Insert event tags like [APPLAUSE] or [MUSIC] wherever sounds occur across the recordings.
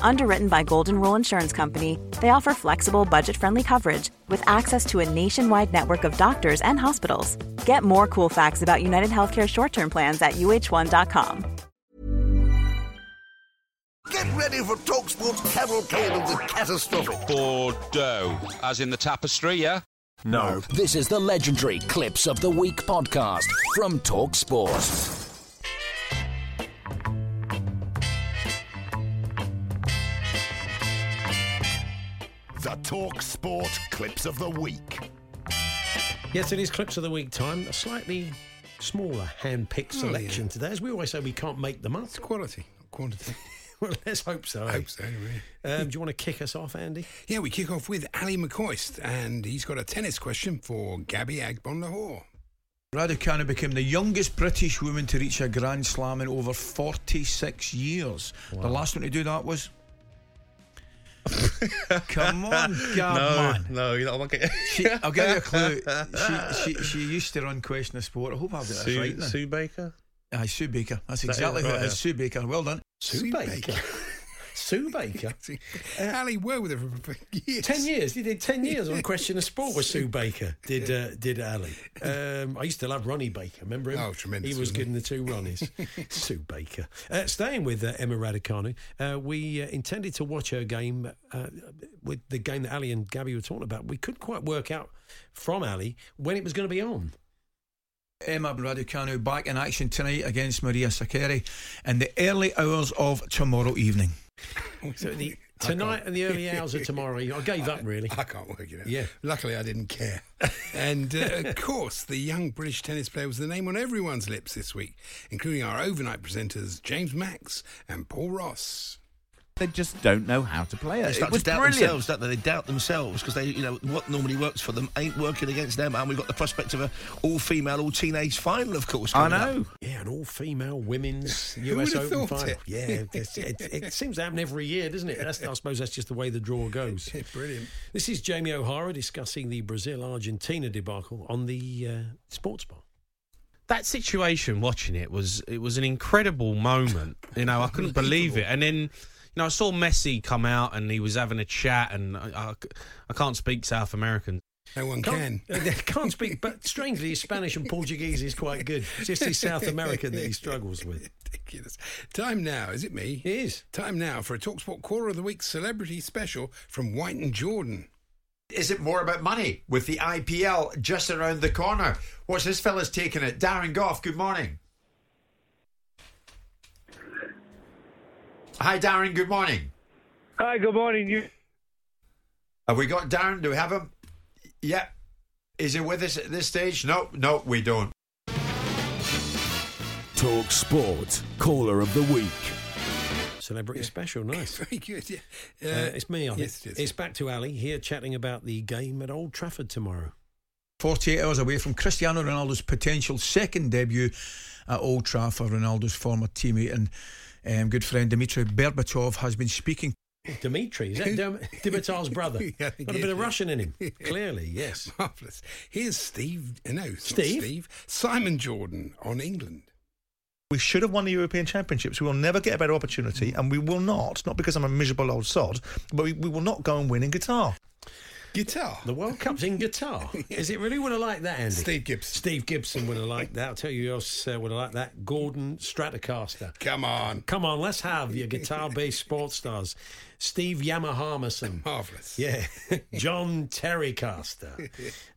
Underwritten by Golden Rule Insurance Company, they offer flexible, budget-friendly coverage with access to a nationwide network of doctors and hospitals. Get more cool facts about United Healthcare short-term plans at uh1.com. Get ready for TalkSport's cavalcade of the catastrophic. Bordeaux, as in the tapestry, yeah? No. This is the legendary Clips of the Week podcast from TalkSport. The Talk Sport Clips of the Week. Yes, it is clips of the week time. A slightly smaller hand-picked Oh, selection yeah. today, as we always say, we can't make them up. It's quality, not quantity. [LAUGHS] well, let's hope so. eh? Hope so, anyway. Um, do you want to kick us off, Andy? Yeah, we kick off with Ali McCoist, and he's got a tennis question for Gabby Agbonlahor. Raducanu became the youngest British woman to reach a Grand Slam in over 46 years. The last one to do that was. [LAUGHS] Come on, Gab, man. no, you're not okay. She, I'll give you a clue. [LAUGHS] She, she, she used to run Question of Sport. I hope I've got this Sue, right. now. Sue Baker. Aye, Sue Baker. That's That exactly who right, it is. yeah. Sue Baker. Well done. Sue Baker. Sue Baker. [LAUGHS] Ali worked with her for years. Ten years. He did ten years on [LAUGHS] Question of Sport with Sue Baker. Did uh, did Ali? Um, I used to love Ronnie Baker. Remember him? Oh, tremendous, He was wasn't good in the two Ronnies. [LAUGHS] Sue Baker. Uh, staying with uh, Emma Raducanu, uh, we uh, intended to watch her game uh, with the game that Ali and Gabby were talking about. We couldn't quite work out from Ali when it was going to be on. Emma Raducanu back in action tonight against Maria Sakkari in the early hours of tomorrow evening. [LAUGHS] So the, tonight and the early [LAUGHS] hours of tomorrow. I gave up really. I can't work it out. Yeah. Luckily, I didn't care. [LAUGHS] and uh, of course, the young British tennis player was the name on everyone's lips this week, including our overnight presenters James Max and Paul Ross. They just don't know how to play They it. start It was to doubt brilliant. themselves, don't they? They doubt themselves because they, you know, what normally works for them ain't working against them. And we've got the prospect of a all-female, all-teenage final, of course. I coming up. know. Yeah, an all-female women's [LAUGHS] US would Open final. it? Yeah, it's- it, it [LAUGHS] seems to happen every year, doesn't it? That's, I suppose that's just the way the draw goes. [LAUGHS] Brilliant. This is Jamie O'Hara discussing the Brazil-Argentina debacle on the uh, Sports Bar. That situation, watching it was it was an incredible moment. You know, I couldn't believe it. And then, you know, I saw Messi come out and he was having a chat, and I, I, I can't speak South American. No one can. [LAUGHS] Can't, uh, can't speak, but strangely, his Spanish and Portuguese is quite good. It's just his South American that he struggles with. [LAUGHS] Ridiculous. Time now, is it me? It is. Time now for a Talksport Quarter of the Week celebrity special from White and Jordan. Is it more about money with the IPL just around the corner? What's this fella's taking it? Darren Gough, good morning. Hi, Darren, good morning. Hi, good morning. You Have we got Darren? Do we have him? Yeah. Is he with us at this stage? No, no, we don't. Talk Sport, caller of the week. Celebrity special, nice. [LAUGHS] Very good. Yeah. Uh, it's me on yes, it. it is. It's back to Ali here chatting about the game at Old Trafford tomorrow. 48 hours away from Cristiano Ronaldo's potential second debut at Old Trafford. Ronaldo's former teammate and um, good friend Dmitry Berbatov has been speaking. Dimitri, is that Dem- [LAUGHS] Dimitar's brother? Yeah, Got a bit of yeah. Russian in him, [LAUGHS] clearly, yes. Marvellous. Here's Steve. uh, No, Steve? Steve. Simon Jordan on England. We should have won the European Championships. We will never get a better opportunity, and we will not, not because I'm a miserable old sod, but we, we will not go and win in guitar. Guitar. The World [LAUGHS] Cup's in guitar. Is it really would have liked that, Andy? Steve Gibson. Steve Gibson would have liked that. I'll tell you who else uh, would have liked that. Gordon Stratocaster. Come on. Come on, let's have your guitar-based [LAUGHS] sports stars. Steve Yamahamison. Marvellous. Yeah. [LAUGHS] John Terrycaster.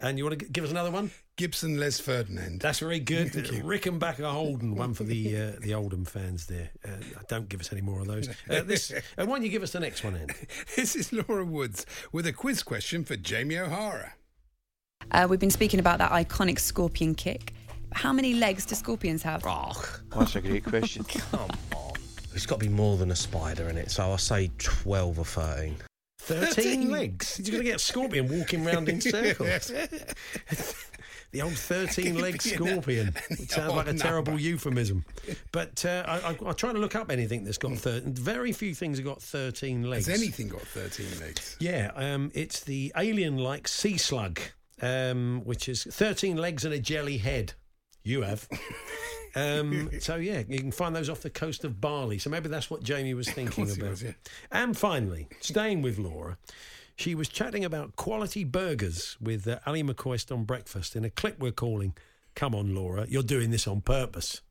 and you want to give us another one? Gibson Les Ferdinand. That's very good. Rickenbacker Holden, one for the uh, the Oldham fans there. Uh, don't give us any more of those. Uh, this, uh, why don't you give us the next one, Andy? [LAUGHS] This is Laura Woods with a quiz question for Jamie O'Hara. Uh, we've been speaking about that iconic scorpion kick. How many legs do scorpions have? Oh, That's a great question. [LAUGHS] Come on. There's got to be more than a spider in it, so I'll say 12 or 13. 13 legs. You're going to get a scorpion walking round in [LAUGHS] circles. The old [LAUGHS] 13 leg scorpion. It [LAUGHS] [LAUGHS] sounds like a old terrible euphemism. But uh, I, I, I try to look up anything that's got 13. Very few things have got 13 legs. Has anything got 13 legs? Yeah, um, it's the alien like sea slug, um, which is 13 legs and a jelly head. You have. Um, so yeah, you can find those off the coast of Bali. So maybe that's what Jamie was thinking about. was, yeah. And finally, staying with Laura, she was chatting about quality burgers with uh, Ali McCoist on breakfast in a clip we're calling "Come on, Laura, you're doing this on purpose."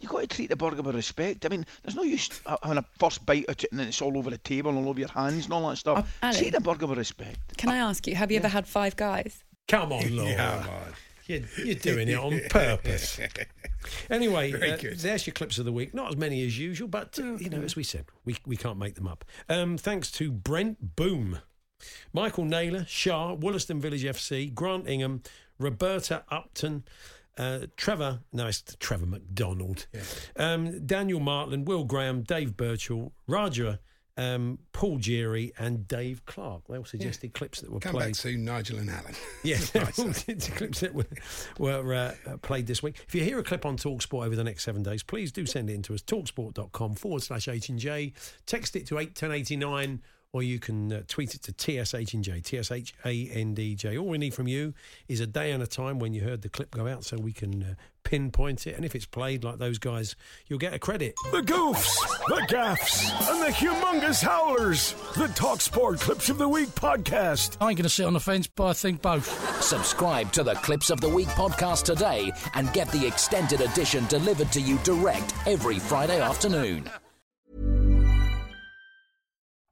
You've got to treat the burger with respect. I mean, there's no use uh, having a first bite at it and then it's all over the table and all over your hands and all that stuff. Ali. treat the burger with respect. Can I ask you, have you ever had five guys? Come on, [LAUGHS] Laura. Yeah, man. You're, you're doing it on purpose. [LAUGHS] Anyway, uh, there's your clips of the week. Not as many as usual, but uh, you know, as we said, we we can't make them up. Um, thanks to Brent Boom, Michael Naylor, Shah, Wollaston Village FC, Grant Ingham, Roberta Upton. Uh, Trevor, no, it's Trevor McDonald. Um, Daniel Martland, Will Graham, Dave Birchall, Raja, um, Paul Geary, and Dave Clark. They all suggested clips that were played. Come played. back soon, Nigel and Alan. [LAUGHS] Yeah, [LAUGHS] the [LAUGHS] clips that were, were uh, uh, played this week. If you hear a clip on Talksport over the next seven days, please do send it in to us, talksport.com forward slash H and J. Text it to 81089 or you can uh, tweet it to TSH and J, T-S-H-A-N-D-J. All we need from you is a day and a time when you heard the clip go out so we can uh, pinpoint it. And if it's played like those guys, you'll get a credit. The goofs, the gaffs, and the humongous howlers. The Talksport Clips of the Week podcast. I ain't going to sit on the fence, but I think both. Subscribe to the Clips of the Week podcast today and get the extended edition delivered to you direct every Friday afternoon.